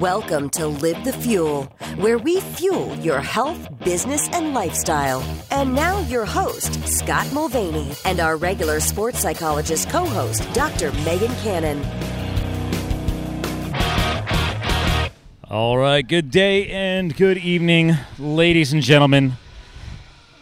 Welcome to Live the Fuel, where we fuel your health, business, and lifestyle. And now, your host, Scott Mulvaney, and our regular sports psychologist co host, Dr. Megan Cannon. All right, good day and good evening, ladies and gentlemen.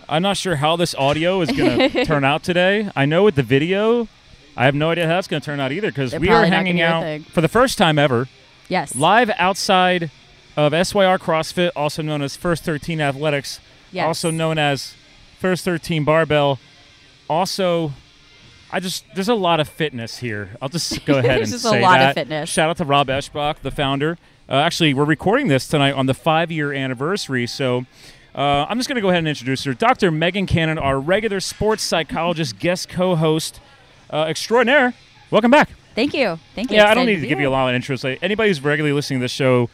I'm not sure how this audio is going to turn out today. I know with the video, I have no idea how that's going to turn out either because we are hanging gonna do a out for the first time ever Yes. live outside of SYR CrossFit, also known as First 13 Athletics, Yes. also known as First 13 Barbell. Also, I just there's a lot of fitness here. I'll just go ahead and There's just a say lot of that. fitness. Shout out to Rob Eschbach, the founder. Uh, actually, we're recording this tonight on the five-year anniversary, so. Uh, I'm just going to go ahead and introduce her. Dr. Megan Cannon, our regular sports psychologist, guest co host uh, extraordinaire. Welcome back. Thank you. Thank you. Yeah, I don't need to be give you a lot of intros. Like, anybody who's regularly listening to this show,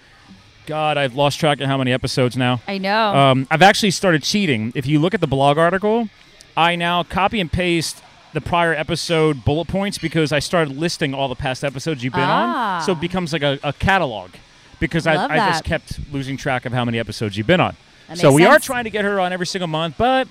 God, I've lost track of how many episodes now. I know. Um, I've actually started cheating. If you look at the blog article, I now copy and paste the prior episode bullet points because I started listing all the past episodes you've been Ah. on. So it becomes like a, a catalog because I, I just kept losing track of how many episodes you've been on. That So we are trying to get her on every single month, but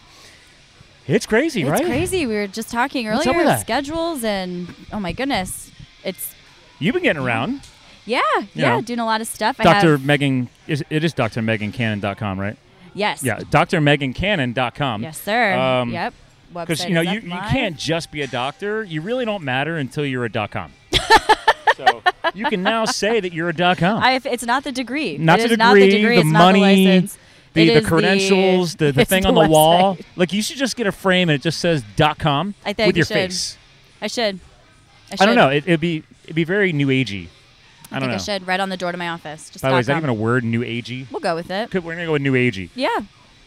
it's crazy, it's right? crazy. We were just talking earlier schedules and oh my goodness, it's You've been getting around. yeah, yeah, know, doing a lot of stuff. I Dr. have, Megan, is, it is drmegancannon.com, right? yes, Yeah, drmegancannon.com. yes, sir. Um, yep. Because you know you, you can't just be a doctor. You really don't matter until you're a dot com. so you can now say that you're a dot com. I, it's not the degree. not It the is not the degree, degree. the it's money, not the license. the, the credentials, the, the it's thing on the wall. Like you should just get a frame and it just says dot com I think with you your should. face. I should. I, I don't know. It, it'd be it'd be very new agey. I, I, don't think know. I should right on the door to my office. Just By the way, is that even a word? New agey. We'll go with it. Could- We're gonna go with new agey. Yeah.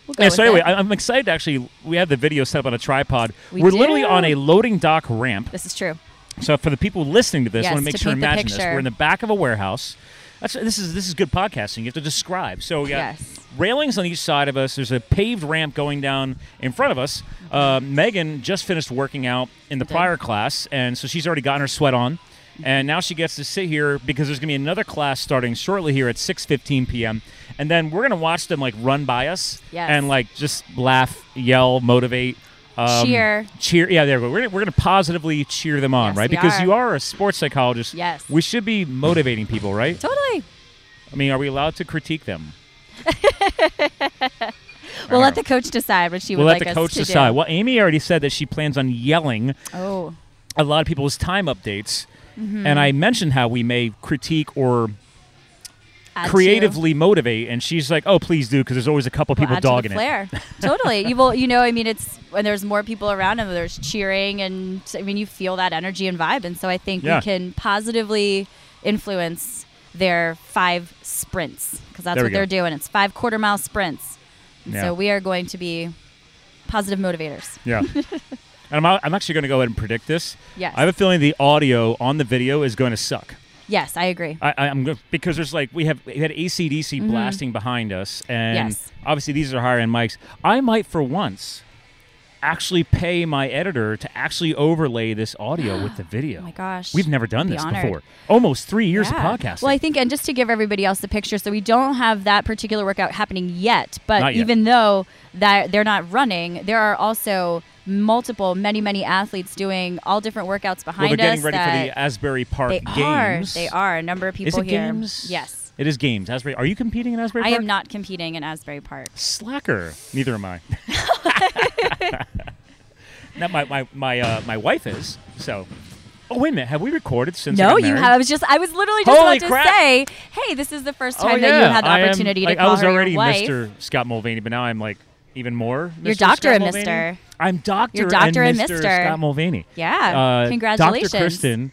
We'll go Yeah, so anyway, it. I'm excited. to Actually, we have the video set up on a tripod. We are literally on a loading dock ramp. this is true. So for the people listening to this, I want to make sure the imagine this. We're in the back of a warehouse. That's this is this is good podcasting. You have to describe. So we got Yes. railings on each side of us. There's a paved ramp going down in front of us. Uh, Megan just finished working out in the did. prior class, and so she's already gotten her sweat on. And now she gets to sit here because there's going to be another class starting shortly here at 6:15 p.m. And then we're going to watch them like run by us Yes. and like just laugh, yell, motivate, um, Cheer. cheer. Yeah, there we go. We're gonna, we're going to positively cheer them on, Yes, right? Because are. you are a sports psychologist. Yes. We should be motivating people, right? Totally. I mean, are we allowed to critique them? We'll let the coach decide what she We'll would let the coach to decide. do. Well, Amy already said that she plans on yelling Oh, a lot of people's time updates, Mm-hmm. and I mentioned how we may critique or add to- creatively motivate, and she's like, "Oh, please do," because there's always a couple We'll people add to dogging it. totally. You will. You know. I mean, it's when there's more people around and there's cheering, and I mean, you feel that energy and vibe, and so I think Yeah. we can positively influence their five sprints because that's what go. they're doing. It's five quarter mile sprints. Yeah. So we are going to be positive motivators. Yeah. and I'm, I'm actually going to go ahead and predict this. Yes. I have a feeling the audio on the video is going to suck. Yes, I agree. I, I'm because there's like we have we had ACDC blasting behind us, and Mm-hmm. Yes. obviously these are higher end mics. I might for once actually pay my editor to actually overlay this audio with the video. Oh my gosh. We've never done Be this honored. before. Almost three years Yeah. of podcasting. Well, I think, and just to give everybody else the picture, so we don't have that particular workout happening yet. But yet. even though that they're not running, there are also multiple, many, many athletes doing all different workouts well, behind they're getting us. ready for the Asbury Park they Games. are. They are. A number of Is people it here. games? Yes. It is games. Asbury. Are you competing in Asbury Park? I Park? am not competing in Asbury Park. Slacker. Neither am I. Not my my my uh, my wife is. So. Oh wait a minute. Have we recorded since? I No, you have. I was just. I was literally just Holy about to say, "Hey, this is the first time oh, that yeah. you had the I am- opportunity like, to call I was already. Mr. Scott Mulvaney, but now I'm like even more. You're Doctor Scott and. Mr.. I'm Doctor. You're Doctor and and Mr. Mr.. Scott Mulvaney. Yeah. Uh, Congratulations. Dr. Kristen.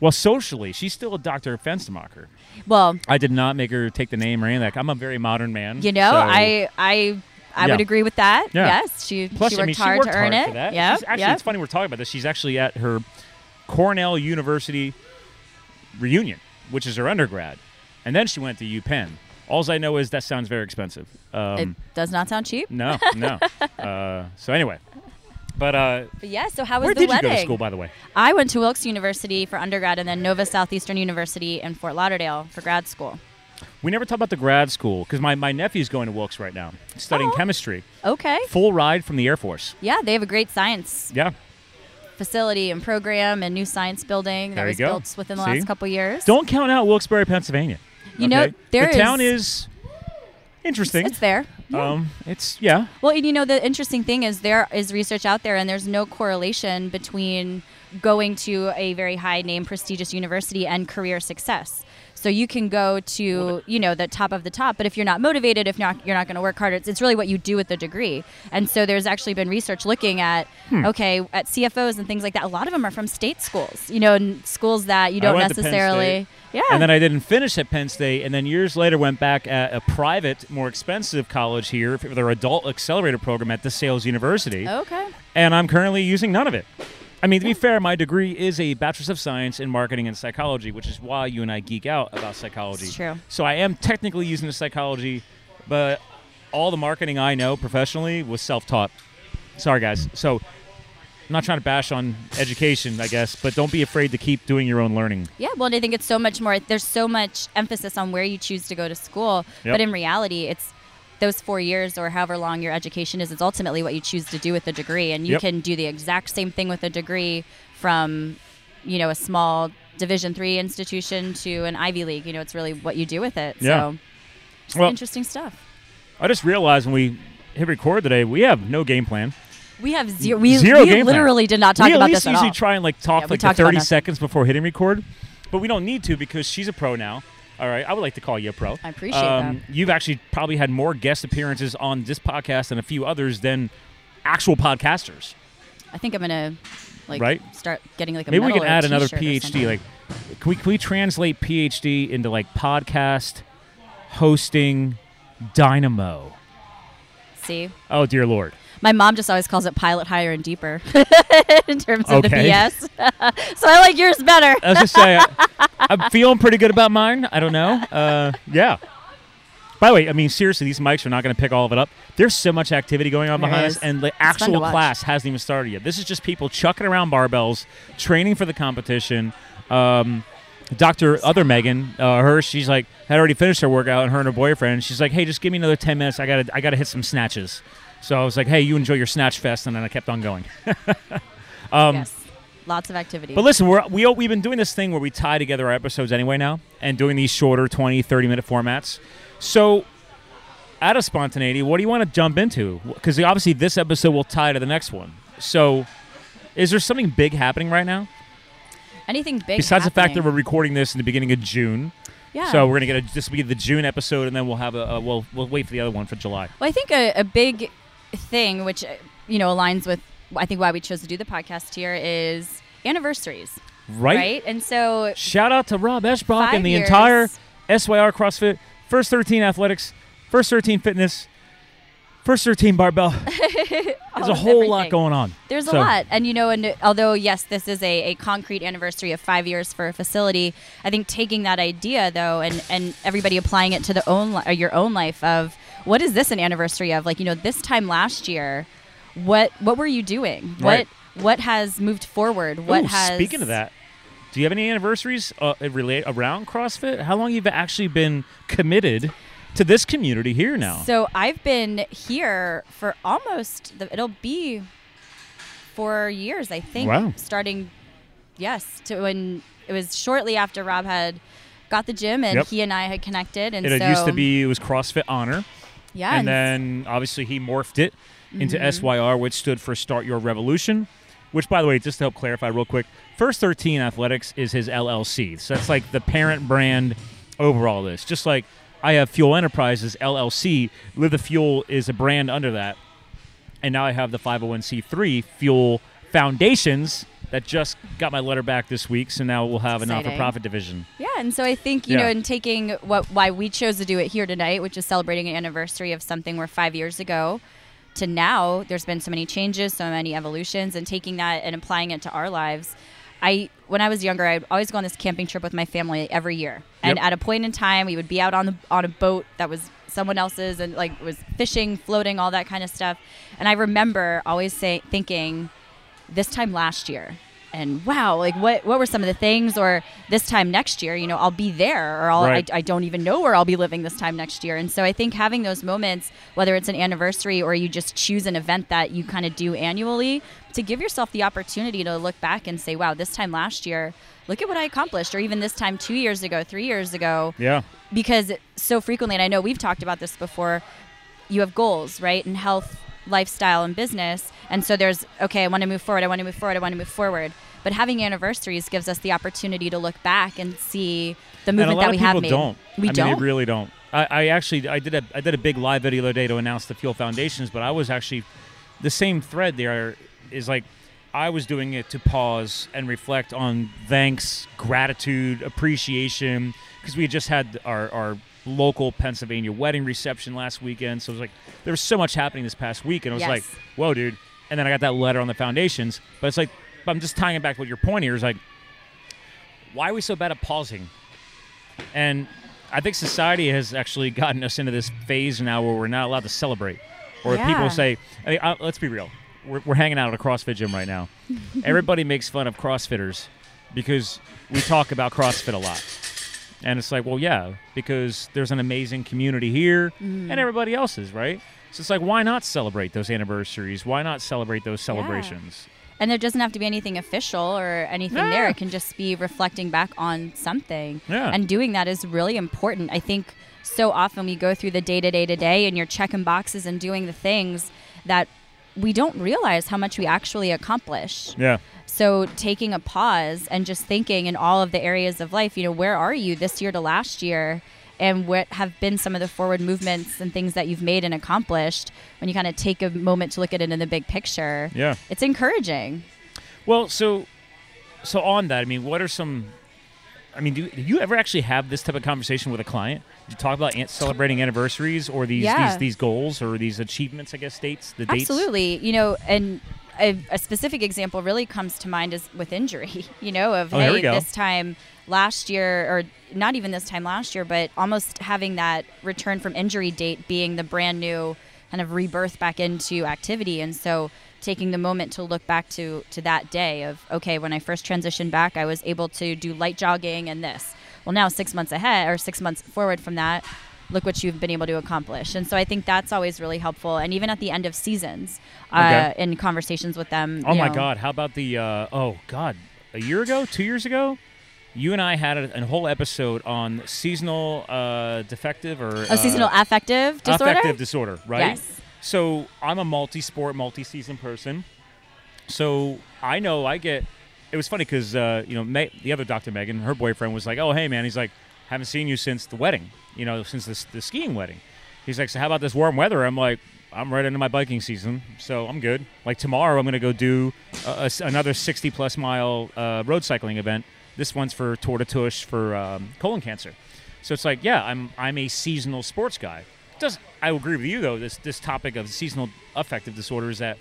Well, socially, she's still a Dr. Fenstermacher. Well, I did not make her take the name or anything. like I'm a very modern man. You know, so- I I I Yeah. would agree with that. Yeah. Yes, she Plus, she I worked mean, she hard worked to earn hard it. Yeah, She's- actually, yeah. it's funny we're talking about this. She's actually at her Cornell University reunion, which is her undergrad, and then she went to UPenn. All I know is that sounds very expensive. Um, it does not sound cheap. no, no. uh, so anyway, but uh, But yeah, so how was where the did wedding? you go to school, by the way? I went to Wilkes University for undergrad and then Nova Southeastern University in Fort Lauderdale for grad school. We never talk about the grad school because my, my nephew's going to Wilkes right now, studying Oh. chemistry. Okay. Full ride from the Air Force. Yeah, they have a great science Yeah. facility and program and new science building that There you was go. built within the See? last couple years. Don't count out Wilkes-Barre, Pennsylvania. You know, okay? there the town is- is interesting. It's there. Um, it's yeah. Well, and you know, the interesting thing is there is research out there, and there's no correlation between going to a very high name, prestigious university and career success. So you can go to, you know, the top of the top, but if you're not motivated, if not, you're not going to work hard. It's, it's really what you do with the degree. And so there's actually been research looking at, Hmm. okay, at CFOs and things like that. A lot of them are from state schools, you know, schools that you don't went to Penn necessarily. Yeah. And then I didn't finish at Penn State, and then years later went back at a private, more expensive college here for their adult accelerator program at DeSales University. okay. and I'm currently using none of it. I mean, to be fair, my degree is a Bachelor's of Science in Marketing and Psychology, which is why you and I geek out about psychology. It's true. So I am technically using the psychology, but all the marketing I know professionally was self-taught. Sorry, guys. So I'm not trying to bash on education, I guess, but don't be afraid to keep doing your own learning. Yeah, well, and I think it's so much more. There's so much emphasis on where you choose to go to school, Yep. but in reality, it's those four years or however long your education is. It's ultimately what you choose to do with the degree, and you Yep. can do the exact same thing with a degree from, you know, a small Division three institution to an Ivy League. You know, it's really what you do with it. Yeah. So, just Well- interesting stuff. I just realized when we hit record today, we have no game plan. We have zero. We, Zero we game plan. literally did not talk we at about this at usually all. try and like talk Yeah, like the 30 seconds before hitting record, but we don't need to because she's a pro now. All right, I would like to call you a pro. Um, I appreciate that. You've actually probably had more guest appearances on this podcast and a few others than actual podcasters. I think I'm gonna like Right? start getting like a Maybe we can add another PhD. Like, can we, can we translate PhD into like podcast hosting dynamo? See. Oh dear lord. My mom just always calls it pilot higher and deeper in terms of Okay. the BS. so I like yours better. I was just saying, I'm feeling pretty good about mine. I don't know. Uh, yeah. By the way, I mean seriously, these mics are not going to pick all of it up. There's so much activity going on There behind is. us, and the to actual class hasn't even started yet. This is just people chucking around barbells, training for the competition. Um, Doctor Other Megan, uh, her, she's like had already finished her workout, and her and her boyfriend. She's like, "Hey, just give me another ten minutes. I gotta, I gotta hit some snatches." So I was like, "Hey, you enjoy your snatch fest," and then I kept on going. Um, yes. Lots of activity. But listen, we're, we, we've been doing this thing where we tie together our episodes anyway now and doing these shorter 20, 30 minute formats. So, out of spontaneity, what do you want to jump into? Because obviously, this episode will tie to the next one. So, is there something big happening right now? Anything big Besides the fact that we're recording this in the beginning of June. yeah. So, we're going to get a, this will be the June episode, and then we'll have a, a we'll, we'll wait for the other one for July. Well, I think a, a big thing, which you know aligns with I think why we chose to do the podcast here, is anniversaries, Right? right? And so Shout out to Rob Eschbach and the years. entire SYR CrossFit, First 13 Athletics, First 13 Fitness, First 13 Barbell. There's a whole lot going on. There's So- a lot, and you know, and although yes, this is a, a concrete anniversary of five years for a facility, I think taking that idea though, and and everybody applying it to the own li- or your own life of what is this an anniversary of? Like you know, this time last year, what what were you doing? Right. What what has moved forward? What Ooh, has Speaking of that, do you have any anniversaries uh, relate around CrossFit? How long have you've actually been committed to this community here now? So I've been here for almost the, it'll be four years, I think. Wow. Starting, yes, to when it was shortly after Rob had got the gym and Yep. he and I had connected, and it so used to be it was CrossFit Honor, yeah, and then obviously he morphed it into Mm-hmm. SYR, which stood for Start Your Revolution. Which, by the way, just to help clarify real quick, First 13 Athletics is his LLC. So that's like the parent brand over all this. Just like I have Fuel Enterprises LLC, Live the Fuel is a brand under that. And now I have the 501c3 Fuel Foundations that just got my letter back this week. So now we'll have a not for profit division. Yeah, and so I think you Yeah. know, in taking what why we chose to do it here tonight, which is celebrating an anniversary of something where five years ago to now, there's been so many changes, so many evolutions, and taking that and applying it to our lives. I when I was younger, I'd always go on this camping trip with my family every year, and Yep. at a point in time, we would be out on the on a boat that was someone else's, and like was fishing, floating, all that kind of stuff. And I remember always say thinking, this time last year, and wow, like what what were some of the things? Or this time next year, you know, I'll be there, or I'll, Right. I, I don't even know where I'll be living this time next year. And so I think having those moments, whether it's an anniversary or you just choose an event that you kind of do annually, to give yourself the opportunity to look back and say, wow, this time last year, look at what I accomplished, or even this time two years ago, three years ago, Yeah. because so frequently, and I know we've talked about this before, you have goals, right? In health, lifestyle, and business. And so there's, okay, I want to move forward, I want to move forward, I want to move forward. But having anniversaries gives us the opportunity to look back and see the movement that we have made. don't. We I don't. mean, they really don't. I, I actually I did a I did a big live video the other day to announce the Fuel Foundations, but I was actually the same thread there is like I was doing it to pause and reflect on thanks, gratitude, appreciation, because we had just had our, our local Pennsylvania wedding reception last weekend. So it was like there was so much happening this past week, and I was Yes. like, whoa, dude. And then I got that letter on the foundations, but it's like I'm just tying it back to what your point here is like, why are we so bad at pausing? And I think society has actually gotten us into this phase now where we're not allowed to celebrate. Or Yeah. people say, I mean, uh, let's be real. We're, we're hanging out at a CrossFit gym right now. Everybody makes fun of CrossFitters because we talk about CrossFit a lot. And it's like, well, yeah, because there's an amazing community here Mm-hmm. and everybody else's, right? So it's like, why not celebrate those anniversaries? Why not celebrate those celebrations? And there doesn't have to be anything official or anything there. It can just be reflecting back on something. Yeah. And doing that is really important. I think so often we go through the day to day to day and you're checking boxes and doing the things that we don't realize how much we actually accomplish. Yeah. So taking a pause and just thinking in all of the areas of life, you know, where are you this year to last year? And what have been some of the forward movements and things that you've made and accomplished when you kind of take a moment to look at it in the big picture? Yeah. It's encouraging. Well, so so on that, I mean, what are some? I mean, do, do you ever actually have this type of conversation with a client? Do you talk about celebrating anniversaries or these Yeah. these these goals or these achievements? I guess states the dates. Absolutely. You know, and a, a specific example really comes to mind is with injury, you know, of Oh, hey, this time last year, or not even this time last year, but almost having that return from injury date being the brand new kind of rebirth back into activity. And so taking the moment to look back to, to that day of, okay, when I first transitioned back, I was able to do light jogging and this. Well, now six months ahead or six months forward from that, look what you've been able to accomplish. And so I think that's always really helpful. And even at the end of seasons, uh, in conversations with them. Oh my know, God! How about the? Uh, oh God! A year ago, two years ago, you and I had a, a whole episode on seasonal uh, defective or Oh, seasonal uh, affective disorder? affective disorder, right? Yes. So I'm a multi-sport, multi-season person. So I know I get. It was funny because uh, you know Me- the other Dr. Megan, her boyfriend was like, "Oh hey man," he's like, "Haven't seen you since the wedding. You know, since the, the skiing wedding." He's like, "So how about this warm weather?" I'm like, "I'm right into my biking season, so I'm good." Like tomorrow, I'm gonna go do a, a another 60 plus mile uh, road cycling event. This one's for Tour de Tush for um, colon cancer. So it's like, yeah, I'm I'm a seasonal sports guy. Does I agree with you though? This this topic of seasonal affective disorder is that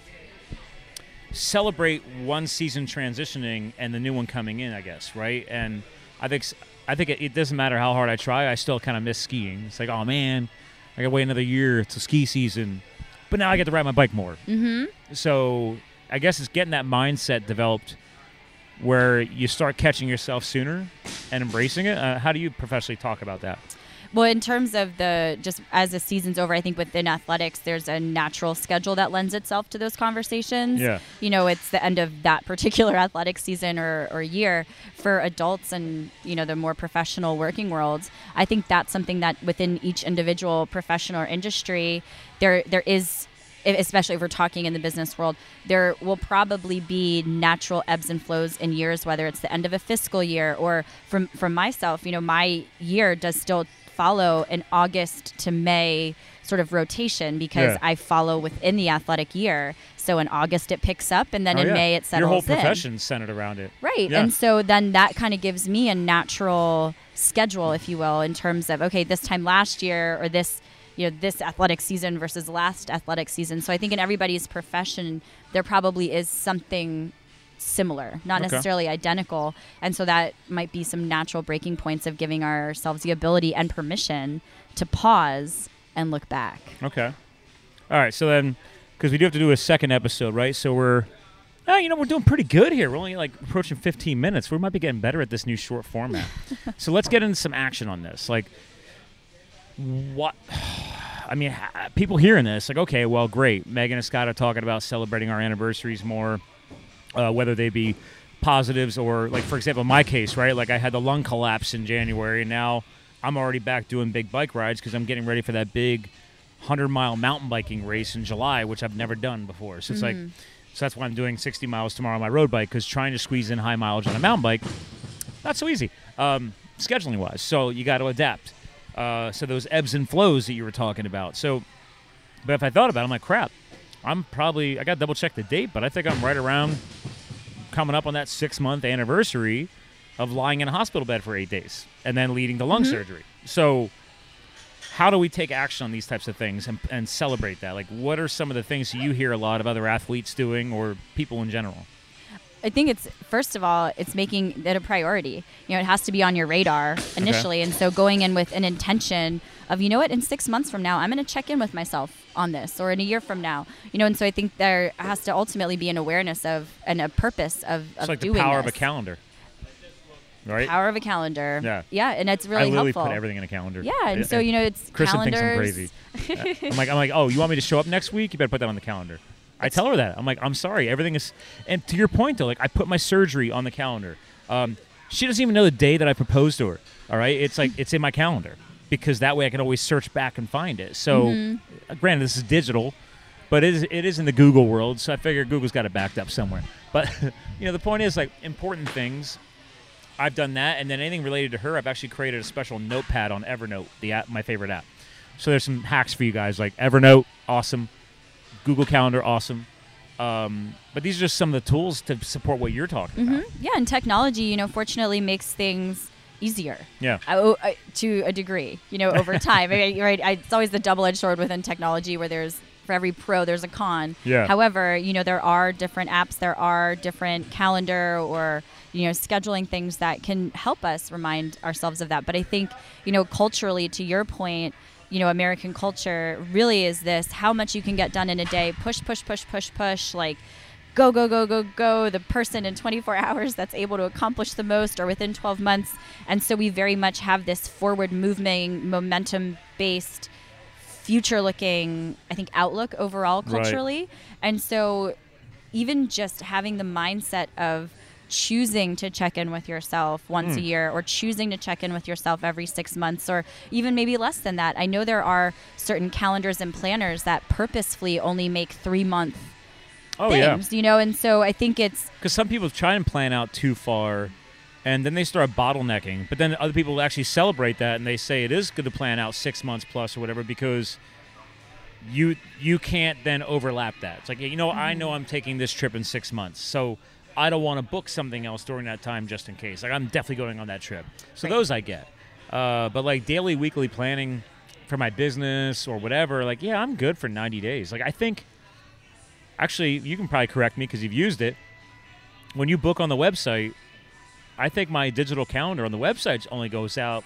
celebrate one season transitioning and the new one coming in. I guess right. And I think I think it, it doesn't matter how hard I try. I still kind of miss skiing. It's like, oh man, I got to wait another year to ski season, but now I get to ride my bike more. Mm-hmm. So I guess it's getting that mindset developed where you start catching yourself sooner and embracing it. Uh, how do you professionally talk about that? Well, in terms of the just as the season's over, I think within athletics, there's a natural schedule that lends itself to those conversations. Yeah. You know, it's the end of that particular athletic season or, or year. For adults and, you know, the more professional working worlds, I think that's something that within each individual profession or industry, there there is especially if we're talking in the business world, there will probably be natural ebbs and flows in years, whether it's the end of a fiscal year or from from myself, you know, my year does still follow an August to May sort of rotation because Yeah. I follow within the athletic year. So in August it picks up and then Oh, in yeah. May it settles Your whole profession centered around it. Right. Yeah. And so then that kind of gives me a natural schedule, if you will, in terms of, okay, this time last year or this, you know, this athletic season versus last athletic season. So I think in everybody's profession, there probably is something similar, not Okay. necessarily identical. And so that might be some natural breaking points of giving ourselves the ability and permission to pause and look back. Okay. All right. So then, because we do have to do a second episode, right? So we're, oh, you know, we're doing pretty good here. We're only like approaching 15 minutes. We might be getting better at this new short format. so let's get into some action on this. Like, what? I mean, people hearing this, like, okay, well, great. Megan and Scott are talking about celebrating our anniversaries more, uh, whether they be positives or, like, for example, my case, right? Like, I had the lung collapse in January, and now I'm already back doing big bike rides because I'm getting ready for that big 100 mile mountain biking race in July, which I've never done before. So it's like, so that's why I'm doing 60 miles tomorrow on my road bike because trying to squeeze in high mileage on a mountain bike, not so easy, um, scheduling wise. So you got to adapt. Uh, so those ebbs and flows that you were talking about. So, but if I thought about it, I'm like, crap, I'm probably, I got to double check the date, but I think I'm right around coming up on that six month anniversary of lying in a hospital bed for eight days and then leading to lung surgery. So, how do we take action on these types of things and, and celebrate that? Like, what are some of the things you hear a lot of other athletes doing or people in general? I think it's first of all, it's making it a priority. You know, it has to be on your radar initially, and so going in with an intention of, you know what, in six months from now, I'm going to check in with myself on this, or in a year from now, you know. And so I think there has to ultimately be an awareness of and a purpose of, of It's like the doing power of a calendar, right? Power of a calendar. Yeah. yeah, and it's really I literally helpful. put everything in a calendar. Yeah, and so you know, it's Kristen calendars. thinks I'm crazy. Yeah. I'm like, I'm like, oh, you want me to show up next week? You better put that on the calendar. I tell her that. I'm like, I'm sorry, everything is. And to your point, though, like I put my surgery on the calendar. Um, she doesn't even know the day that I proposed to her. All right, it's like it's in my calendar because that way I can always search back and find it. So, Mm-hmm. granted, this is digital, but it is it is in the Google world. So I figure Google's got it backed up somewhere. But you know, the point is like important things. I've done that, and then anything related to her, I've actually created a special notepad on Evernote, the app, my favorite app. So there's some hacks for you guys, like Evernote, awesome. Google Calendar, awesome. Um, but these are just some of the tools to support what you're talking about. Yeah, and technology, you know, fortunately makes things easier. Yeah. I, oh, to a degree, you know, over time. I, right? I, it's always the double-edged sword within technology, where there's for every pro there's a con. Yeah. However, you know, there are different apps, there are different calendar or you know scheduling things that can help us remind ourselves of that. But I think you know, culturally, to your point. You know, American culture really is this how much you can get done in a day. Push, push, push, push, push. Like, go, go, go, go, go. The person in 24 hours that's able to accomplish the most or within 12 months. And so we very much have this forward moving, momentum based, future looking, I think, outlook overall Right. culturally. And so even just having the mindset of choosing to check in with yourself once Hmm. a year or choosing to check in with yourself every six months or even maybe less than that. I know there are certain calendars and planners that purposefully only make three month Oh yeah, things, you know, and so I think it's because some people try and plan out too far, and then they start bottlenecking. But then other people actually celebrate that, and they say it is good to plan out six months plus or whatever because you you can't then overlap that. It's like you know I know I'm taking this trip in six months, so I don't want to book something else during that time just in case. Like I'm definitely going on that trip. So Right. those I get, uh, but like daily, weekly planning for my business or whatever, like yeah, I'm good for 90 days. Like I think actually you can probably correct me because you've used it when you book on the website i think my digital calendar on the website only goes out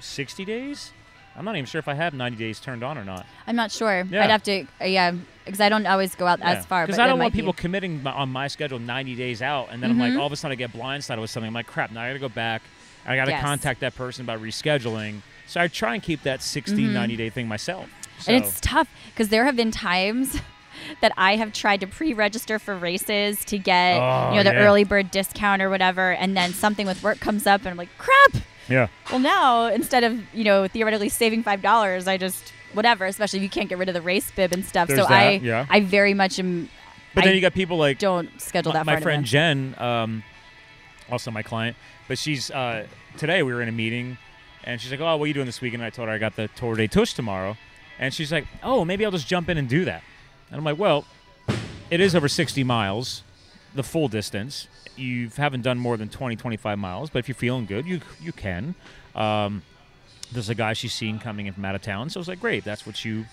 60 days i'm not even sure if i have 90 days turned on or not I'm not sure. Yeah. I'd have to, uh, yeah, because I don't always go out as far. because i don't want be. people committing my, on my schedule 90 days out and then i'm Mhm. like all of a sudden i get blindsided with something i'm like crap now i gotta go back i gotta Yes. contact that person about rescheduling so i try and keep that 60 Mhm. 90 day thing myself so, And it's tough because there have been times that I have tried to pre-register for races to get Oh, you know the yeah. early bird discount or whatever, and then something with work comes up, and I'm like, crap. Yeah Well, now instead of you know theoretically saving five dollars, I just whatever. Especially if you can't get rid of the race bib and stuff. There's so that, I yeah. I very much am. but then you got people like don't schedule my, that my far friend. Jen, um, also my client, but she's uh, today we were in a meeting, and she's like, "Oh, what are you doing this weekend?" And I told her I got the Tour de Tush tomorrow, and she's like, "Oh, maybe I'll just jump in and do that." And I'm like, "Well, it is over 60 miles, the full distance. You haven't done more than 20, 25 miles, but if you're feeling good, you you can." Um, there's a guy she's seen coming in from out of town, so I was like, "Great, that's what you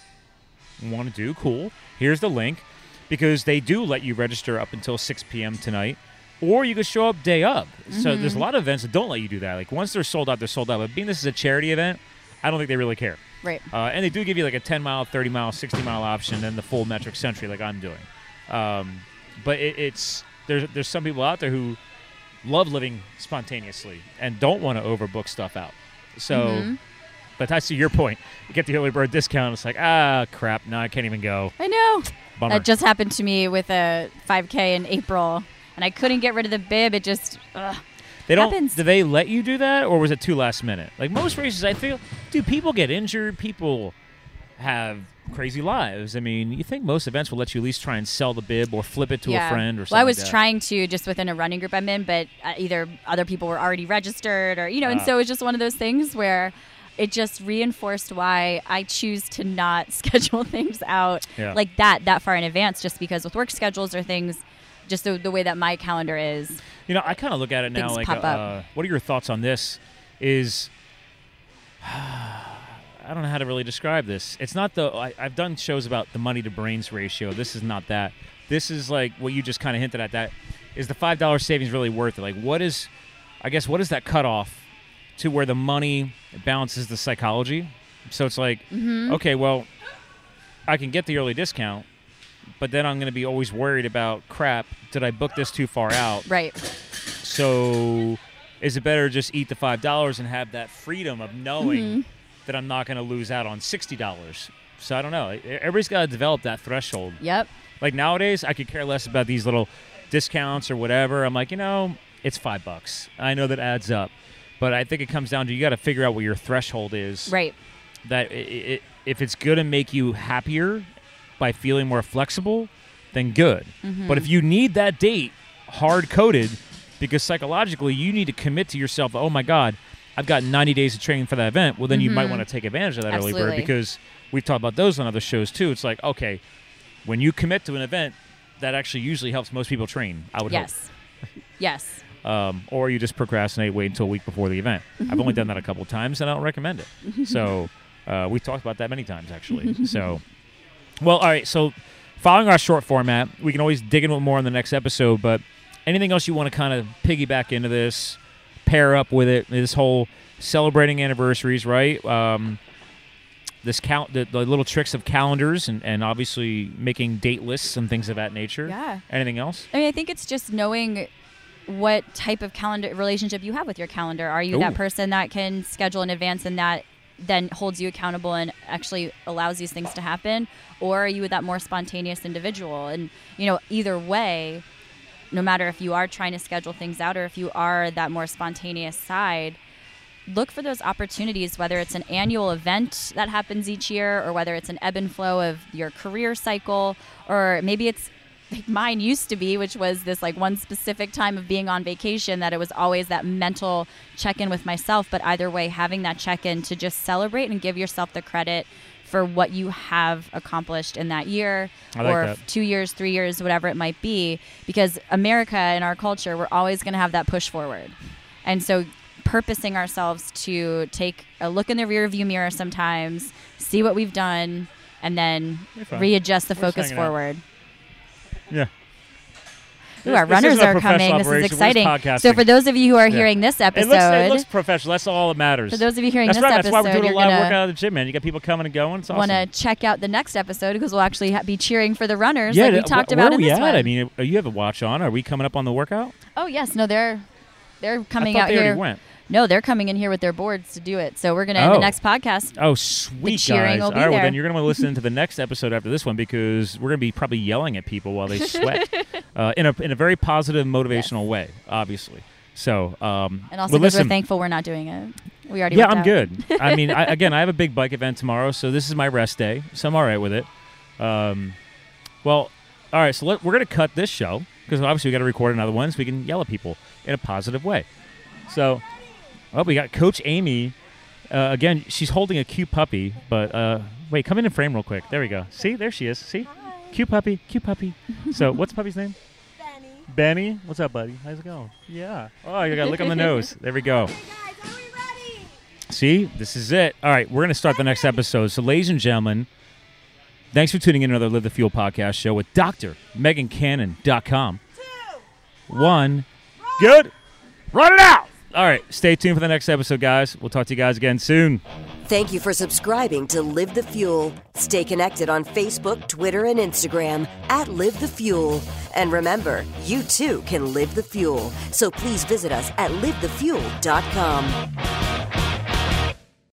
want to do. Cool. Here's the link." Because they do let you register up until 6 p.m. tonight or you could show up day up. So there's a lot of events that don't let you do that. Like once they're sold out, they're sold out. But being this is a charity event, I don't think they really care. Right. Uh, and they do give you like a 10 mile, 30 mile, 60 mile option, and the full metric century like I'm doing. Um, but it, it's there's there's some people out there who love living spontaneously and don't want to overbook stuff out. So, Mhm. but that's to your point. You get the early bird discount. It's like ah crap. No, I can't even go. I know. Bummer. That just happened to me with a 5K in April, and I couldn't get rid of the bib. It just, ugh. They don't. Happens. Do they let you do that, or was it too last minute? Like most races, I feel, dude, people get injured. People have crazy lives. I mean, you think most events will let you at least try and sell the bib or flip it to yeah. a friend or something. Well, I was like that. trying to just within a running group I'm in, but uh, either other people were already registered, or you know, and Ah. so it was just one of those things where it just reinforced why I choose to not schedule things out Yeah. like that that far in advance, just because with work schedules or things, just the, the way that my calendar is. You know, I kind of look at it now like, uh, what are your thoughts on this? Is I don't know how to really describe this. It's not the I, I've done shows about the money to brains ratio. This is not that. This is like what you just kind of hinted at. That is the five dollar savings really worth it? Like, what is? I guess what is that cutoff to where the money balances the psychology? So it's like, Mm-hmm. okay, well, I can get the early discount, but then I'm going to be always worried about crap. Did I book this too far out? Right. So, is it better to just eat the five dollars and have that freedom of knowing Mm-hmm. That I'm not going to lose out on sixty dollars? So I don't know. Everybody's got to develop that threshold. Yep. Like nowadays, I could care less about these little discounts or whatever. I'm like, you know, it's five bucks. I know that adds up, but I think it comes down to you got to figure out what your threshold is. Right. That i i if it's going to make you happier by feeling more flexible, then good. Mm-hmm. But if you need that date hard coded, because psychologically you need to commit to yourself, oh my God, I've got 90 days of training for that event. Well, then you might Mhm. want to take advantage of that early bird because we've talked about those on other shows too. It's like, okay, when you commit to an event, that actually usually helps most people train. I would Yes. yes. hope, um, or you just procrastinate, wait until a week before the event. I've only done that a couple times, and I don't recommend it. So uh, we've talked about that many times actually. so, well, all right. So following our short format, we can always dig it more on the next episode. But anything else you want to kind of piggyback into this, pair up with it, this whole celebrating anniversaries, right? Um, this count the, the little tricks of calendars and, and obviously making date lists and things of that nature. Yeah. Anything else? I mean, I think it's just knowing what type of calendar relationship you have with your calendar. Are you Ooh. that person that can schedule in advance and that then holds you accountable and actually allows these things to happen, or are you that more spontaneous individual? And you know, either way, no matter if you are trying to schedule things out or if you are that more spontaneous side, look for those opportunities, whether it's an annual event that happens each year or whether it's an ebb and flow of your career cycle, or maybe it's like mine used to be, which was this like one specific time of being on vacation that it was always that mental check in with myself. But either way, having that check in to just celebrate and give yourself the credit for what you have accomplished in that year like or that. two years, three years, whatever it might be. Because America and our culture, we're always going to have that push forward. And so purposing ourselves to take a look in the rear view mirror sometimes, see what we've done, and then readjust the We're focus hanging out. forward. Yeah. Ooh, our This- runners are coming. professional This is operation. Exciting. So for those of you who are Yeah. hearing this It episode, looks, it looks professional. That's all that matters. for those of you hearing That's this right. That's episode, why we're doing a live workout at the gym, man. You got people coming and going. It's awesome. want to check out the next episode because we'll actually ha- be cheering for the runners yeah, like we th- talked wh- about where in this at? one. I mean, you have a watch on. Are we coming up on the workout? oh yes, no, they're they're coming out they here. went. No, they're coming in here with their boards to do it. So we're gonna in the Oh. next podcast. Oh, sweet cheering guys! will All be right, well there. then you're going to want to listen to the next episode after this one because we're going to be probably yelling at people while they sweat uh, in a in a very positive, motivational way, obviously. So, um, And also because we're thankful we're not doing it. We already yeah, I'm out. good. I mean, I, again, I have a big bike event tomorrow, so this is my rest day, so I'm all right with it. Um, well, all right, so let, we're going to cut this show because obviously we got to record another one so we can yell at people in a positive way. So, oh, we got Coach Amy. Uh, again, she's holding a cute puppy, but uh, wait, come in and frame real quick. There we go. See, there she is. See, cute puppy, cute puppy. so, what's puppy's name? Benny. Benny. What's up, buddy? How's it going? Yeah. Oh, you got to lick on the nose. There we go. Guys, are we ready? See, this is it. All right, we're going to start the next episode. So, ladies and gentlemen, thanks for tuning in to another Live the Fuel podcast show with Dr. MeganCannon.com. Two. One, good. Run it out. All right, stay tuned for the next episode, guys. We'll talk to you guys again soon. Thank you for subscribing to Live the Fuel. Stay connected on Facebook, Twitter, and Instagram at Live the Fuel. And remember, you too can live the fuel. So please visit us at livethefuel.com.